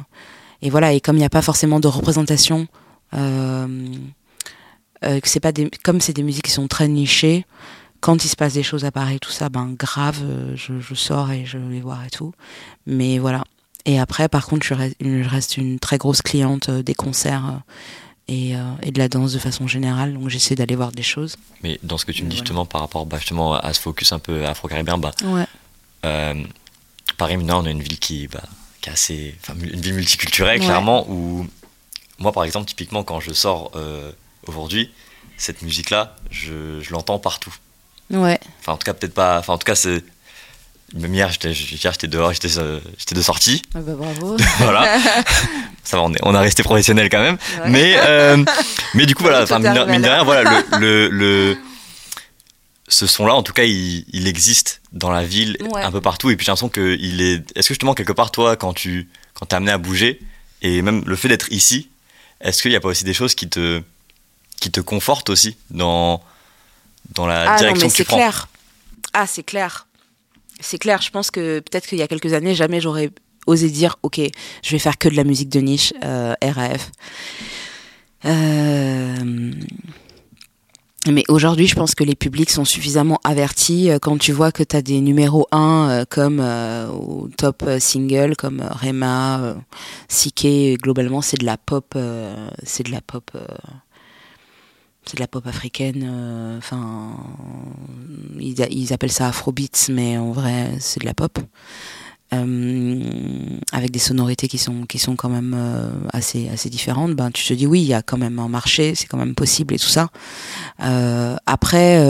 et voilà, et comme il n'y a pas forcément de représentation, c'est pas comme c'est des musiques qui sont très nichées, quand il se passe des choses à Paris, tout ça, ben grave, je, sors et je vais voir et tout. Mais voilà. Et après, par contre, je reste une très grosse cliente des concerts euh, et, de la danse de façon générale. Donc j'essaie d'aller voir des choses. Mais dans ce que tu me dis justement par rapport bah, justement à ce focus un peu afro-caribéen, bah, euh, Paris maintenant on a une ville qui, bah, qui est assez, une ville multiculturelle clairement où moi par exemple typiquement quand je sors euh, aujourd'hui, cette musique là, je, je l'entends partout. Ouais. Enfin en tout cas peut-être pas, enfin en tout cas c'est même hier, j'étais dehors, j'étais de sortie. Ah bah bravo. voilà. Ça va, on, est, on a resté professionnel quand même. Mais, euh, mais du coup, voilà, mine, de rien, voilà, le, le, ce son-là, en tout cas, il, il, existe dans la ville, un peu partout. Et puis j'ai l'impression qu'il est. Est-ce que justement, quelque part, toi, quand tu quand t'es amené à bouger, et même le fait d'être ici, est-ce qu'il n'y a pas aussi des choses qui te, qui te confortent aussi dans, dans la ah direction non, que tu prends? clair. Ah, c'est clair c'est clair, je pense que peut-être qu'il y a quelques années, jamais j'aurais osé dire, ok, je vais faire que de la musique de niche, euh, RAF. Euh, mais aujourd'hui, je pense que les publics sont suffisamment avertis euh, quand tu vois que tu as des numéros 1 comme au top single comme Rema, Sike, globalement c'est de la pop, c'est de la pop c'est de la pop africaine. Euh, enfin, ils, appellent ça Afrobeats, mais en vrai, c'est de la pop. Euh, avec des sonorités qui sont qui sont quand même euh, assez assez différentes ben tu te dis oui il y a quand même un marché c'est quand même possible et tout ça après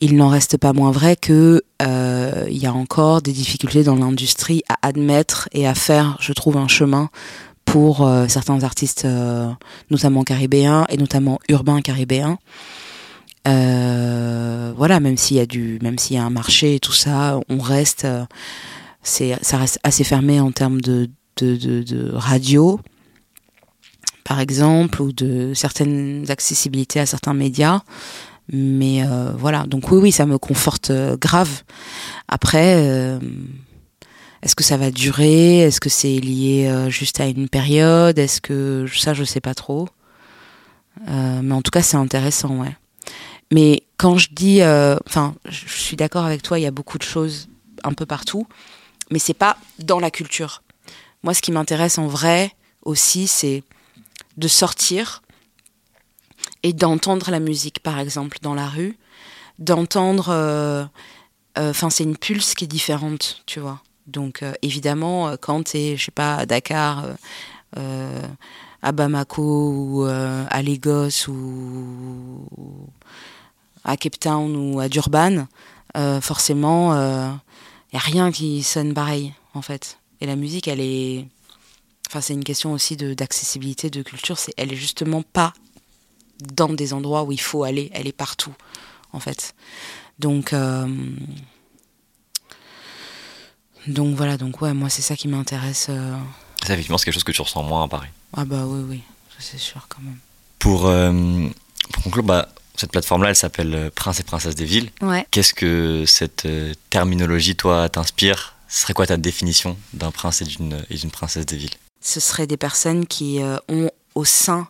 il n'en reste pas moins vrai que il y a encore des difficultés dans l'industrie à admettre et à faire je trouve un chemin pour euh, certains artistes, euh, notamment caribéens et notamment urbains caribéens. Euh, voilà, même s'il y a du, même s'il y a un marché et tout ça, on reste, ça reste assez fermé en termes de, de, de, radio, par exemple, ou de certaines accessibilités à certains médias. Mais voilà, donc oui, oui, ça me conforte grave. Après, est-ce que ça va durer? Est-ce que c'est lié euh, juste à une période? Est-ce que ça, je sais pas trop. Euh, mais en tout cas, c'est intéressant, ouais. Mais quand je dis, euh, enfin, je suis d'accord avec toi, il y a beaucoup de choses un peu partout, mais c'est pas dans la culture. Moi, ce qui m'intéresse en vrai aussi, c'est de sortir et d'entendre la musique, par exemple, dans la rue, d'entendre. Enfin, c'est une pulse qui est différente, tu vois. Donc euh, évidemment, euh, quand tu es, je sais pas, à Dakar, euh, à Bamako ou à Lagos ou à Cape Town ou à Durban, forcément, il n'y a rien qui sonne pareil, en fait. Et la musique, elle est... Enfin, c'est une question aussi d'accessibilité, de, culture. Elle est justement pas dans des endroits où il faut aller. Elle est partout, en fait. Donc... Donc voilà, donc ouais, moi c'est ça qui m'intéresse. Euh. Ça, effectivement, c'est quelque chose que tu ressens moins à Paris. Ah bah oui, oui, c'est sûr quand même. Pour, euh, pour conclure, bah, cette plateforme-là, elle s'appelle euh, Prince et Princesse des Villes. Ouais. Qu'est-ce que cette euh, terminologie, toi, t'inspire? Ce serait quoi ta définition d'un prince et d'une, et d'une princesse des villes? Ce seraient des personnes qui euh, ont au sein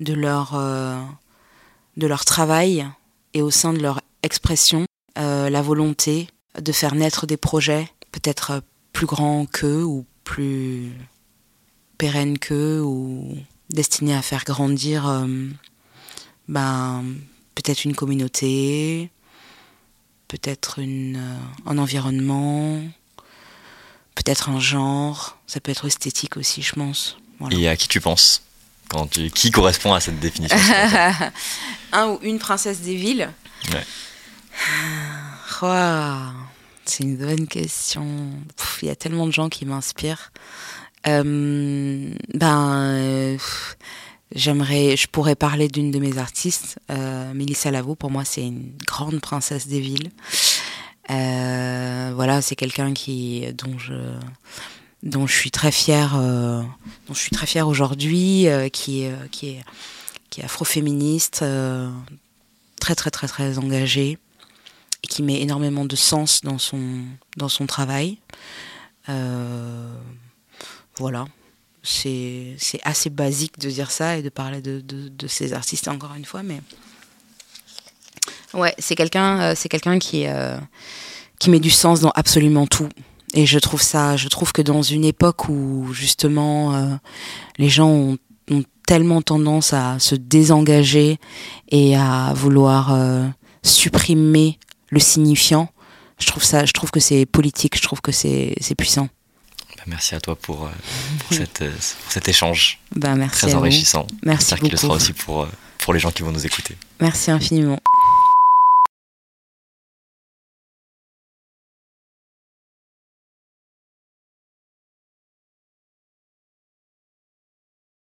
de leur, euh, de leur travail et au sein de leur expression euh, la volonté de faire naître des projets peut-être euh, plus grands qu'eux ou plus pérennes qu'eux ou destinés à faire grandir euh, ben, peut-être une communauté, peut-être une, euh, un environnement, peut-être un genre, ça peut être esthétique aussi, je pense. Voilà. Et à qui tu penses quand tu... Qui correspond à cette définition un ou une princesse des villes Ouais. Ouah, C'est une bonne question. Il y a tellement de gens qui m'inspirent. Euh, ben, euh, j'aimerais, je pourrais parler d'une de mes artistes, euh, Mélissa Lavo. Pour moi, c'est une grande princesse des villes. Euh, voilà, c'est quelqu'un qui, dont je, suis très fière, je suis très fière aujourd'hui, qui, est, qui est, qui est afroféministe, très très très très engagée qui met énormément de sens dans son dans son travail. Euh, voilà, c'est assez basique de dire ça et de parler de, de, ces artistes encore une fois, mais ouais, c'est quelqu'un euh, c'est quelqu'un qui euh, qui met du sens dans absolument tout. Et je trouve ça, je trouve que dans une époque où justement les gens ont, tellement tendance à se désengager et à vouloir supprimer le signifiant, je trouve ça, je trouve que c'est politique, je trouve que c'est puissant. Bah, merci à toi pour, euh, pour, cette, euh, pour cet échange merci très enrichissant. Merci J'espère qu'il le sera aussi pour, euh, pour les gens qui vont nous écouter. Merci infiniment.